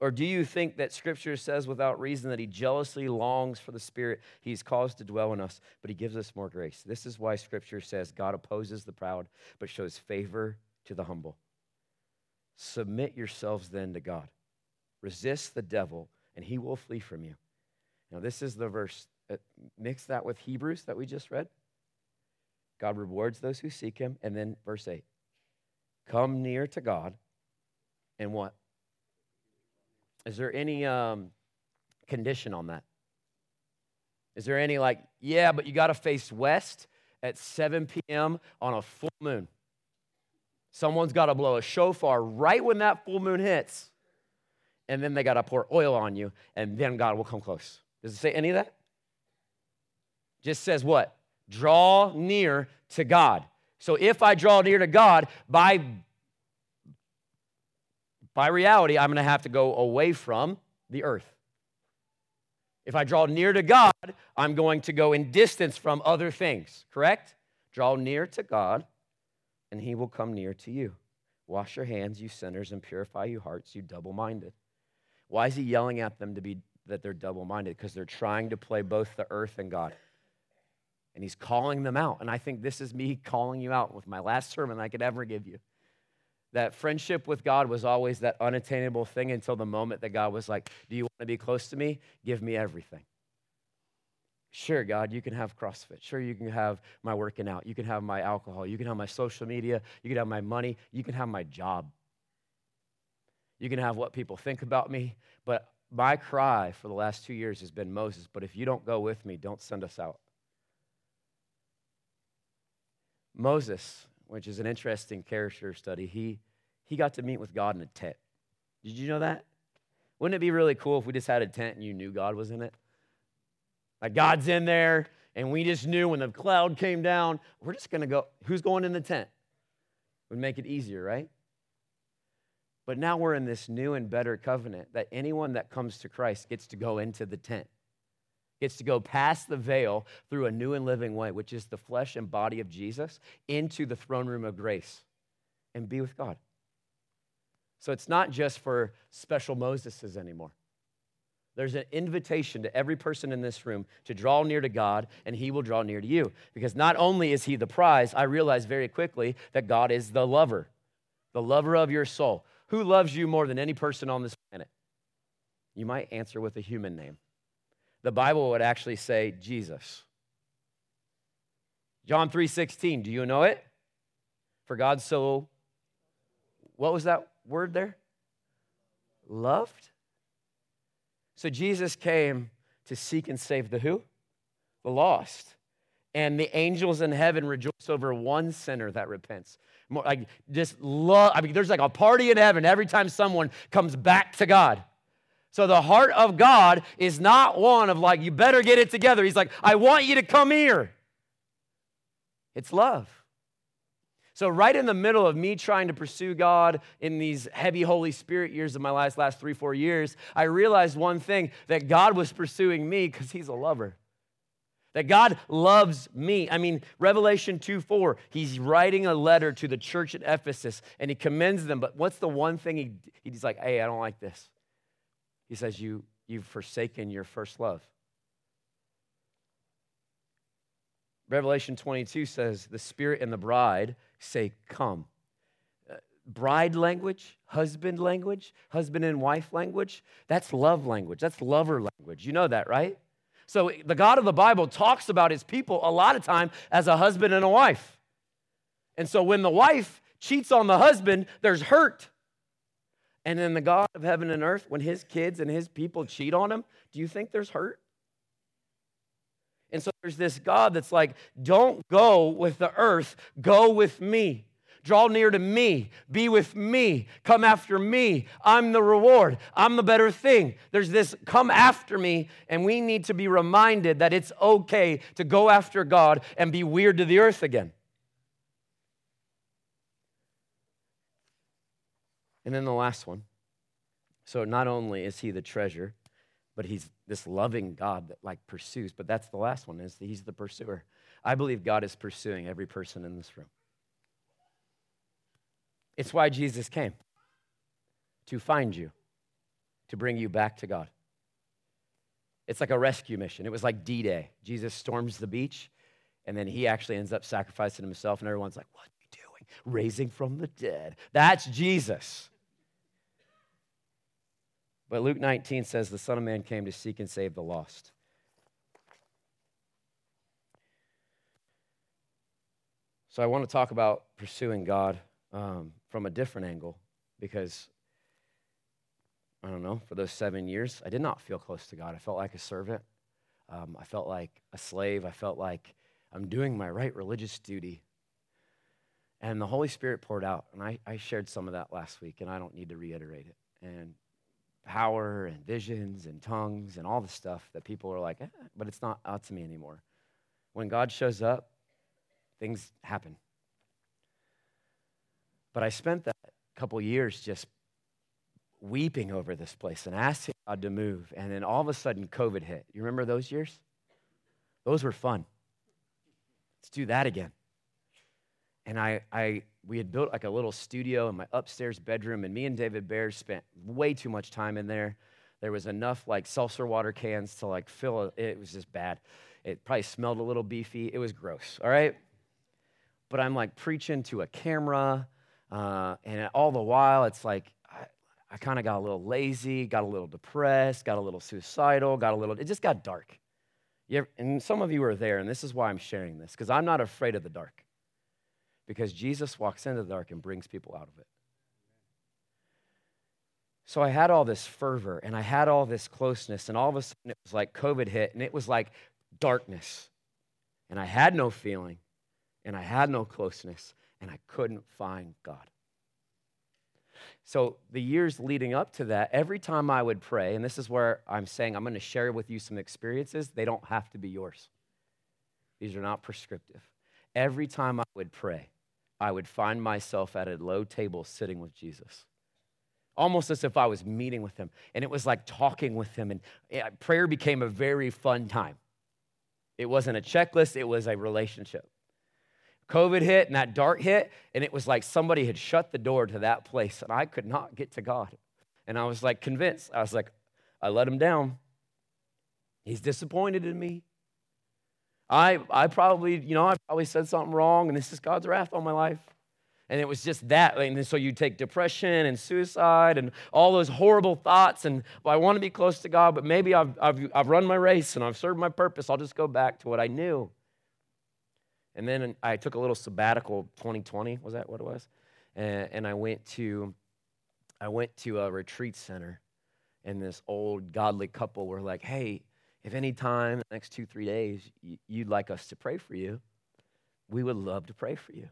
Or do you think that Scripture says without reason that He jealously longs for the Spirit He's caused to dwell in us, but He gives us more grace? This is why Scripture says God opposes the proud, but shows favor to the humble. Submit yourselves then to God. Resist the devil, and he will flee from you. Now, this is the verse. Uh, mix that with Hebrews that we just read. God rewards those who seek him. And then verse 8 Come near to God, and what? Is there any um, condition on that? Is there any like, yeah, but you got to face west at 7 p.m. on a full moon? Someone's got to blow a shofar right when that full moon hits, and then they got to pour oil on you, and then God will come close. Does it say any of that? Just says what? Draw near to God. So if I draw near to God, by by reality, I'm going to have to go away from the earth. If I draw near to God, I'm going to go in distance from other things, correct? Draw near to God, and he will come near to you. Wash your hands, you sinners, and purify your hearts, you double minded. Why is he yelling at them to be that they're double minded? Because they're trying to play both the earth and God. And he's calling them out. And I think this is me calling you out with my last sermon I could ever give you that friendship with God was always that unattainable thing until the moment that God was like, Do you want to be close to me? Give me everything. Sure, God, you can have CrossFit. Sure, you can have my working out. You can have my alcohol. You can have my social media. You can have my money. You can have my job. You can have what people think about me. But my cry for the last two years has been Moses, but if you don't go with me, don't send us out. Moses, which is an interesting character study, he, he got to meet with God in a tent. Did you know that? Wouldn't it be really cool if we just had a tent and you knew God was in it? God's in there, and we just knew when the cloud came down, we're just gonna go. Who's going in the tent? Would make it easier, right? But now we're in this new and better covenant that anyone that comes to Christ gets to go into the tent gets to go past the veil through a new and living way, which is the flesh and body of Jesus, into the throne room of grace and be with God. So it's not just for special Moseses anymore. There's an invitation to every person in this room to draw near to God, and He will draw near to you. Because not only is He the prize, I realized very quickly that God is the lover, the lover of your soul. Who loves you more than any person on this planet? You might answer with a human name the Bible would actually say Jesus. John 3:16, do you know it? For God so What was that word there? Loved. So Jesus came to seek and save the who? The lost. And the angels in heaven rejoice over one sinner that repents. More like just love. I mean, there's like a party in heaven every time someone comes back to God. So the heart of God is not one of like, you better get it together. He's like, I want you to come here. It's love. So, right in the middle of me trying to pursue God in these heavy Holy Spirit years of my last, last three, four years, I realized one thing that God was pursuing me because He's a lover. That God loves me. I mean, Revelation 2 4, He's writing a letter to the church at Ephesus and He commends them. But what's the one thing he, He's like, hey, I don't like this? He says, you, You've forsaken your first love. Revelation 22 says, The Spirit and the bride say, Come. Uh, bride language, husband language, husband and wife language, that's love language. That's lover language. You know that, right? So the God of the Bible talks about his people a lot of time as a husband and a wife. And so when the wife cheats on the husband, there's hurt. And then the God of heaven and earth, when his kids and his people cheat on him, do you think there's hurt? And so there's this God that's like, don't go with the earth, go with me. Draw near to me, be with me, come after me. I'm the reward, I'm the better thing. There's this come after me, and we need to be reminded that it's okay to go after God and be weird to the earth again. And then the last one. So not only is he the treasure, but he's this loving God that like pursues. But that's the last one is he's the pursuer. I believe God is pursuing every person in this room. It's why Jesus came to find you, to bring you back to God. It's like a rescue mission. It was like D Day. Jesus storms the beach, and then he actually ends up sacrificing himself, and everyone's like, What are you doing? Raising from the dead. That's Jesus. But Luke 19 says the Son of Man came to seek and save the lost. So I want to talk about pursuing God um, from a different angle because I don't know, for those seven years, I did not feel close to God. I felt like a servant. Um, I felt like a slave. I felt like I'm doing my right religious duty. And the Holy Spirit poured out, and I, I shared some of that last week, and I don't need to reiterate it. And power and visions and tongues and all the stuff that people are like, eh, but it's not out to me anymore. When God shows up, things happen. But I spent that couple years just weeping over this place and asking God to move. And then all of a sudden, COVID hit. You remember those years? Those were fun. Let's do that again. And I, I, we had built like a little studio in my upstairs bedroom, and me and David Bear spent way too much time in there. There was enough like seltzer water cans to like fill it. It was just bad. It probably smelled a little beefy. It was gross, all right? But I'm like preaching to a camera, uh, and all the while, it's like I kind of got a little lazy, got a little depressed, got a little suicidal, got a little, it just got dark. Ever, and some of you are there, and this is why I'm sharing this, because I'm not afraid of the dark. Because Jesus walks into the dark and brings people out of it. So I had all this fervor and I had all this closeness, and all of a sudden it was like COVID hit, and it was like darkness. And I had no feeling, and I had no closeness, and I couldn't find God. So, the years leading up to that, every time I would pray, and this is where I'm saying I'm going to share with you some experiences, they don't have to be yours. These are not prescriptive. Every time I would pray, I would find myself at a low table sitting with Jesus. Almost as if I was meeting with him. And it was like talking with him. And eh, prayer became a very fun time. It wasn't a checklist, it was a relationship. COVID hit and that dark hit, and it was like somebody had shut the door to that place, and I could not get to God. And I was like convinced. I was like, I let him down. He's disappointed in me. I, I probably, you know, I probably said something wrong, and this is God's wrath on my life. And it was just that. And so you take depression and suicide and all those horrible thoughts. And well, I want to be close to God, but maybe I've, I've, I've run my race and I've served my purpose. I'll just go back to what I knew. And then I took a little sabbatical 2020, was that what it was? And, and I went to I went to a retreat center and this old godly couple were like, hey, if any time the next two, three days you'd like us to pray for you, we would love to pray for you.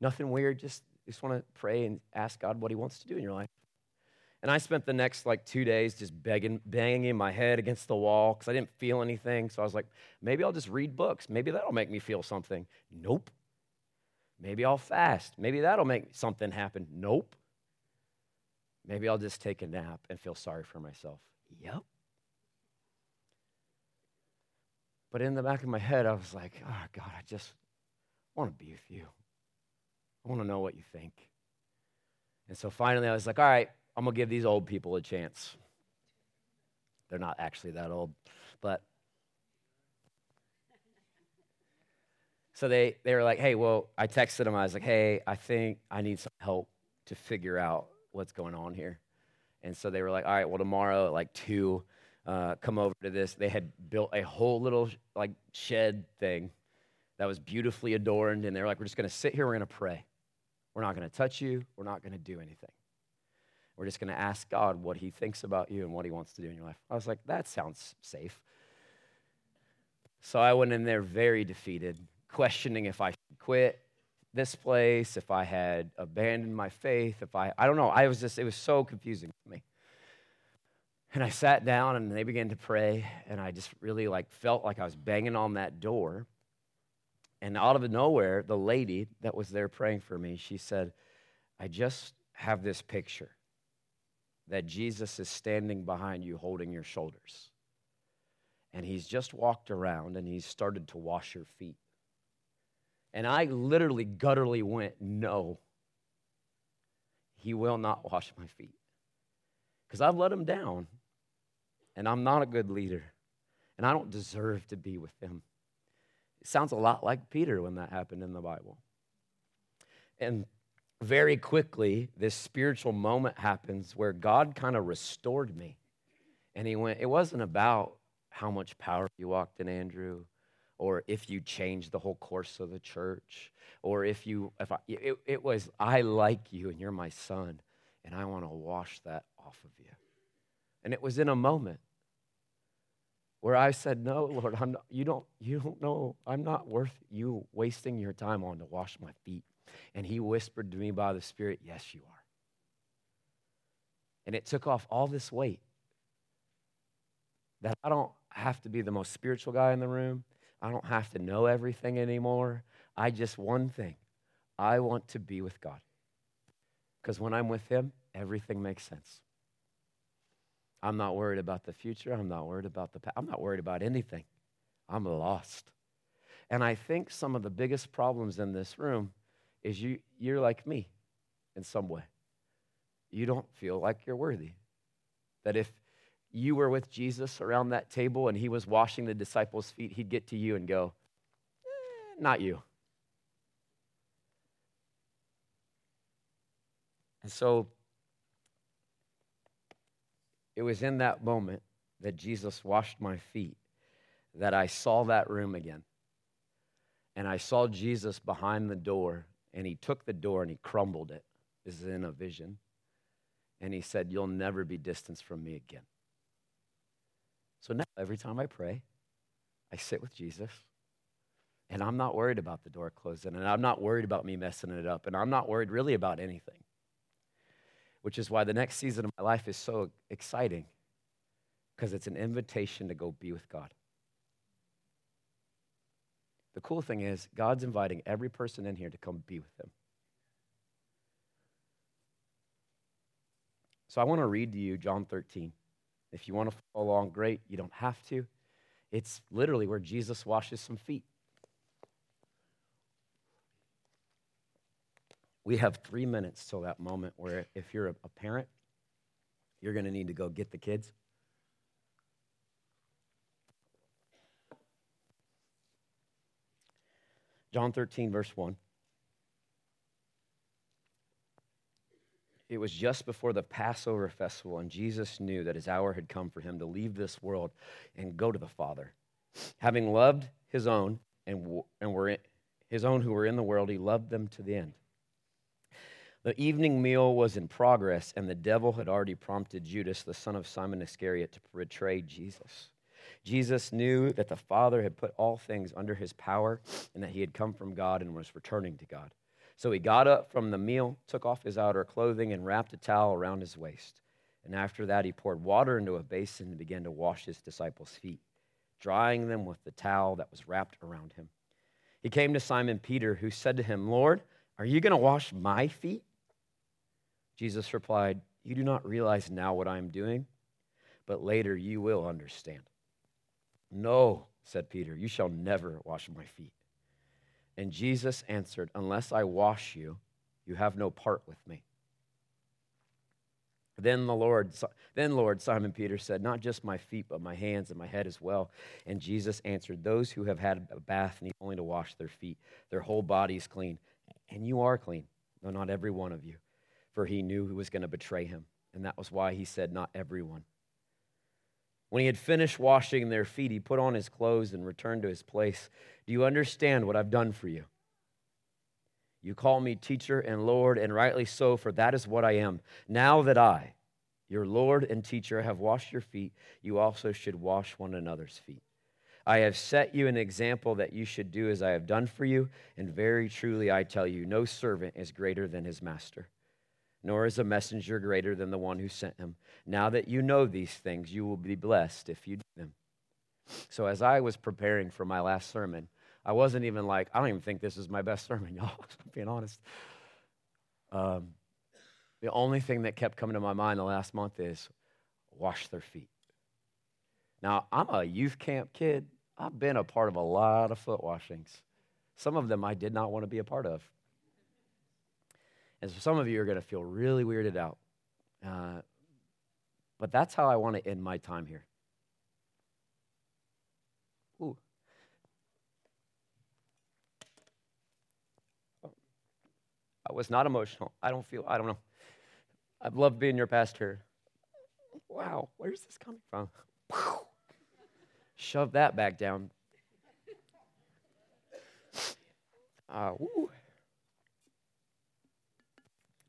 Nothing weird, just, just want to pray and ask God what he wants to do in your life. And I spent the next like two days just begging, banging my head against the wall because I didn't feel anything. So I was like, maybe I'll just read books. Maybe that'll make me feel something. Nope. Maybe I'll fast. Maybe that'll make something happen. Nope. Maybe I'll just take a nap and feel sorry for myself. Yep. But in the back of my head, I was like, oh, God, I just want to be with you. I want to know what you think. And so finally, I was like, all right, I'm going to give these old people a chance. They're not actually that old, but. So they, they were like, hey, well, I texted them. I was like, hey, I think I need some help to figure out what's going on here. And so they were like, all right, well, tomorrow at like 2, uh, come over to this. They had built a whole little like shed thing that was beautifully adorned. And they were like, we're just going to sit here. We're going to pray. We're not going to touch you. We're not going to do anything. We're just going to ask God what He thinks about you and what He wants to do in your life. I was like, that sounds safe. So I went in there very defeated, questioning if I should quit this place, if I had abandoned my faith, if I, I don't know. I was just, it was so confusing for me. And I sat down and they began to pray, and I just really like felt like I was banging on that door. And out of nowhere, the lady that was there praying for me, she said, I just have this picture that Jesus is standing behind you holding your shoulders. And he's just walked around and he's started to wash your feet. And I literally gutturally went, No, he will not wash my feet. because I've let him down, and I'm not a good leader, and I don't deserve to be with them. It sounds a lot like Peter when that happened in the Bible. And very quickly, this spiritual moment happens where God kind of restored me. And he went, it wasn't about how much power you walked in, Andrew, or if you changed the whole course of the church, or if you, if I, it, it was, I like you and you're my son, and I want to wash that off of you. And it was in a moment where I said, No, Lord, I'm not, you, don't, you don't know. I'm not worth you wasting your time on to wash my feet. And he whispered to me by the Spirit, Yes, you are. And it took off all this weight that I don't have to be the most spiritual guy in the room. I don't have to know everything anymore. I just, one thing, I want to be with God. Because when I'm with Him, everything makes sense. I'm not worried about the future. I'm not worried about the past. I'm not worried about anything. I'm lost. And I think some of the biggest problems in this room is you, you're like me in some way. You don't feel like you're worthy. That if you were with Jesus around that table and he was washing the disciples' feet, he'd get to you and go, eh, Not you. And so it was in that moment that Jesus washed my feet that I saw that room again. And I saw Jesus behind the door, and he took the door and he crumbled it. This is in a vision. And he said, You'll never be distanced from me again. So now, every time I pray, I sit with Jesus, and I'm not worried about the door closing, and I'm not worried about me messing it up, and I'm not worried really about anything which is why the next season of my life is so exciting because it's an invitation to go be with God. The cool thing is, God's inviting every person in here to come be with Him. So I want to read to you John 13. If you want to follow along, great. You don't have to. It's literally where Jesus washes some feet. We have three minutes till that moment where, if you're a, parent, you're going to need to go get the kids. John 13, verse 1. It was just before the Passover festival, and Jesus knew that his hour had come for him to leave this world and go to the Father. Having loved his own and, and were in, his own who were in the world, he loved them to the end. The evening meal was in progress, and the devil had already prompted Judas, the son of Simon Iscariot, to betray Jesus. Jesus knew that the Father had put all things under his power and that he had come from God and was returning to God. So he got up from the meal, took off his outer clothing, and wrapped a towel around his waist. And after that, he poured water into a basin and began to wash his disciples' feet, drying them with the towel that was wrapped around him. He came to Simon Peter, who said to him, Lord, are you going to wash my feet? Jesus replied, You do not realize now what I am doing, but later you will understand. No, said Peter, you shall never wash my feet. And Jesus answered, Unless I wash you, you have no part with me. Then the Lord, then Lord, Simon Peter said, Not just my feet, but my hands and my head as well. And Jesus answered, Those who have had a bath need only to wash their feet. Their whole body is clean. And you are clean, though not every one of you for he knew who was going to betray him. And that was why he said, Not everyone. When he had finished washing their feet, he put on his clothes and returned to his place. Do you understand what I've done for you? You call me teacher and Lord, and rightly so, for that is what I am. Now that I, your Lord and teacher, have washed your feet, you also should wash one another's feet. I have set you an example that you should do as I have done for you, and very truly I tell you, no servant is greater than his master nor is a messenger greater than the one who sent him. Now that you know these things, you will be blessed if you do them. So, as I was preparing for my last sermon, I wasn't even like, I don't even think this is my best sermon, y'all, I'm being honest. Um, the only thing that kept coming to my mind the last month is wash their feet. Now, I'm a youth camp kid. I've been a part of a lot of foot washings. Some of them I did not want to be a part of. And so some of you are going to feel really weirded out. Uh, But that's how I want to end my time here. Ooh. I was not emotional. I don't feel, I don't know. I've loved being your pastor. Wow, where's this coming from? Shove that back down. Uh,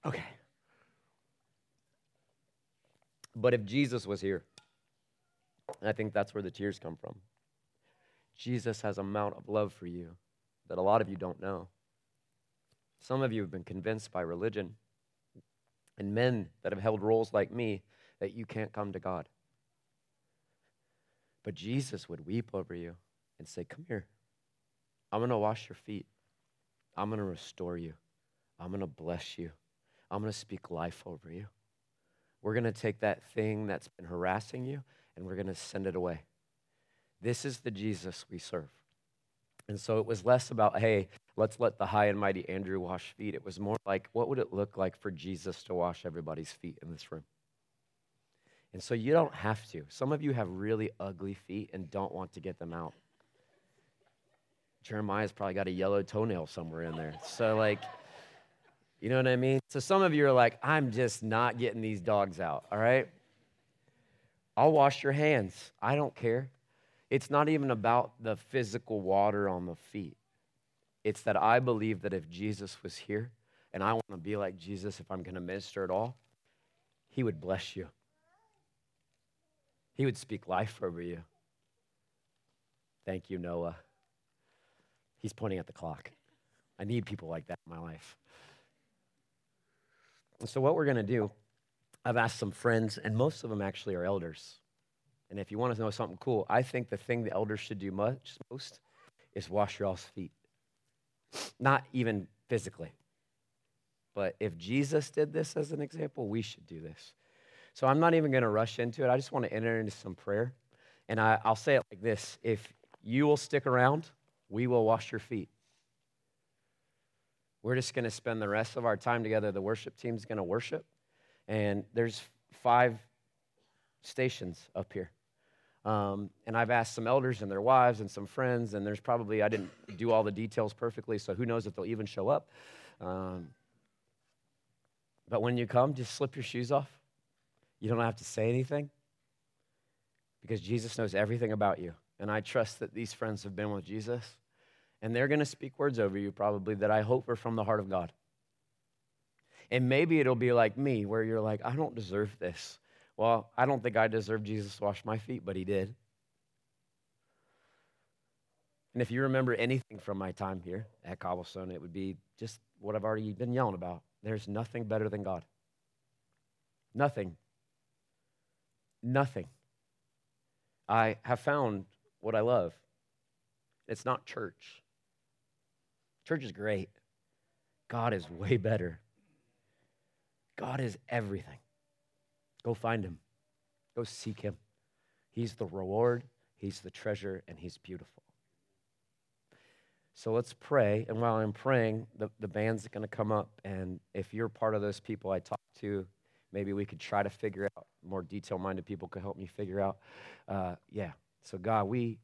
okay. But if Jesus was here, I think that's where the tears come from. Jesus has a amount of love for you that a lot of you don't know. Some of you have been convinced by religion and men that have held roles like me that you can't come to God. But Jesus would weep over you and say, Come here. I'm going to wash your feet. I'm going to restore you. I'm going to bless you. I'm going to speak life over you. We're going to take that thing that's been harassing you and we're going to send it away. This is the Jesus we serve. And so it was less about, hey, let's let the high and mighty Andrew wash feet. It was more like, what would it look like for Jesus to wash everybody's feet in this room? And so you don't have to. Some of you have really ugly feet and don't want to get them out. Jeremiah's probably got a yellow toenail somewhere in there. So, like, you know what I mean? So, some of you are like, I'm just not getting these dogs out, all right? I'll wash your hands. I don't care. It's not even about the physical water on the feet. It's that I believe that if Jesus was here, and I want to be like Jesus if I'm going to minister at all, he would bless you. He would speak life over you. Thank you, Noah. He's pointing at the clock. I need people like that in my life. So, what we're going to do, I've asked some friends, and most of them actually are elders. And if you want to know something cool, I think the thing the elders should do much, most is wash your all's feet. Not even physically. But if Jesus did this as an example, we should do this. So I'm not even going to rush into it. I just want to enter into some prayer. And I, will say it like this If you will stick around, we will wash your feet. We're just going to spend the rest of our time together. The worship team's going to worship. And there's five stations up here. Um, and I've asked some elders and their wives and some friends, and there's probably, I didn't do all the details perfectly, so who knows if they'll even show up. Um, but when you come, just slip your shoes off. You don't have to say anything because Jesus knows everything about you. And I trust that these friends have been with Jesus, and they're going to speak words over you probably that I hope are from the heart of God. And maybe it'll be like me, where you're like, I don't deserve this. Well, I don't think I deserve Jesus to wash my feet, but he did. And if you remember anything from my time here at Cobblestone, it would be just what I've already been yelling about. There's nothing better than God. Nothing. Nothing. I have found what I love. It's not church. Church is great. God is way better. God is everything. Go find him. Go seek him. He's the reward, he's the treasure, and he's beautiful. So let's pray. And while I'm praying, the, the band's going to come up. And if you're part of those people I talked to, maybe we could try to figure out, more detail minded people could help me figure out. Uh, yeah. So, God, we,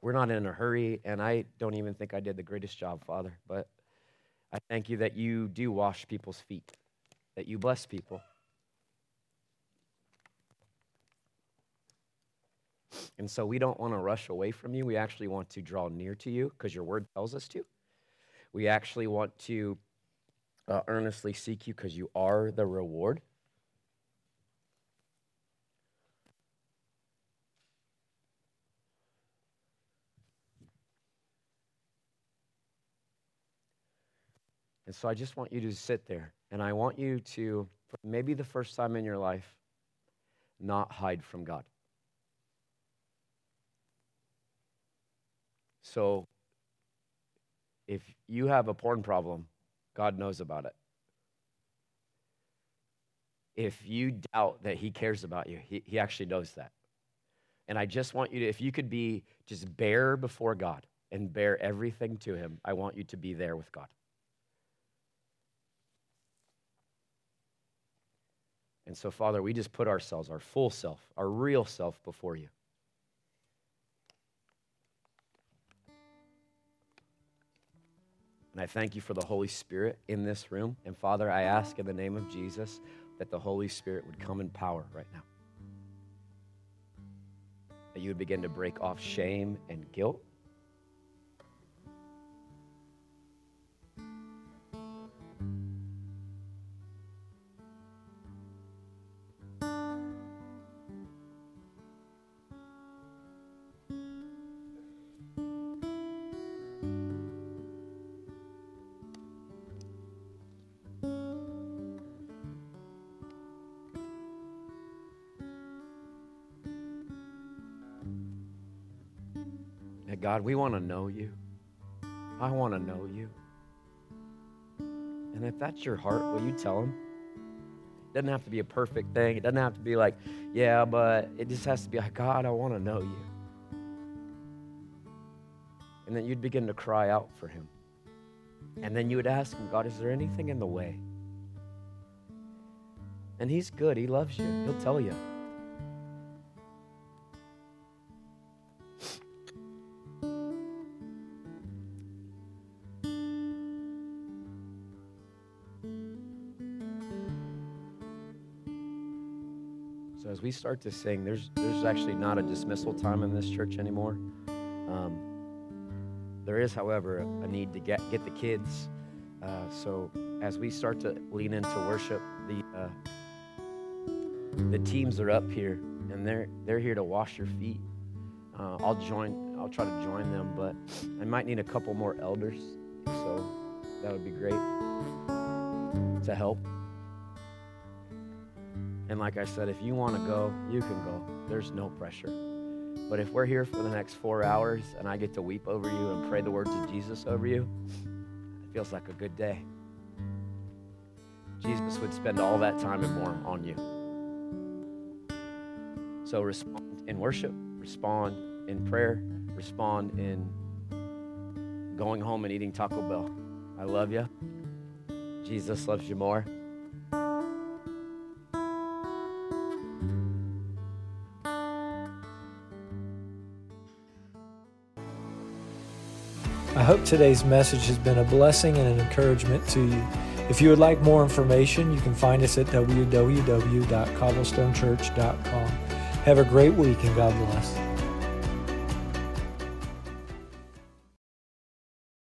we're not in a hurry. And I don't even think I did the greatest job, Father. But I thank you that you do wash people's feet, that you bless people. And so we don't want to rush away from you. We actually want to draw near to you because your word tells us to. We actually want to uh, earnestly seek you because you are the reward. And so I just want you to sit there and I want you to, maybe the first time in your life, not hide from God. So if you have a porn problem, God knows about it. If you doubt that He cares about you, He, he actually knows that. And I just want you to, if you could be just bare before God and bear everything to Him, I want you to be there with God. And so, Father, we just put ourselves, our full self, our real self before you. And I thank you for the Holy Spirit in this room. And Father, I ask in the name of Jesus that the Holy Spirit would come in power right now. That you would begin to break off shame and guilt. God, we want to know you. I want to know you. And if that's your heart, will you tell him? It doesn't have to be a perfect thing. It doesn't have to be like, yeah, but it just has to be like, God, I want to know you. And then you'd begin to cry out for him. And then you would ask him, God, is there anything in the way? And he's good. He loves you. He'll tell you. Start to sing, there's, there's actually not a dismissal time in this church anymore. Um, there is, however, a need to get, get the kids. Uh, so as we start to lean into worship, the, uh, the teams are up here, and they're, they're here to wash your feet. Uh, I'll join, I'll try to join them, but I might need a couple more elders, so that would be great to help. And like I said, if you want to go, you can go. There's no pressure. But if we're here for the next four hours and I get to weep over you and pray the words of Jesus over you, it feels like a good day. Jesus would spend all that time and more on you. So respond in worship, respond in prayer, respond in going home and eating Taco Bell. I love you. Jesus loves you more. Hope today's message has been a blessing and an encouragement to you. If you would like more information, you can find us at www.cobblestonechurch.com. Have a great week and God bless.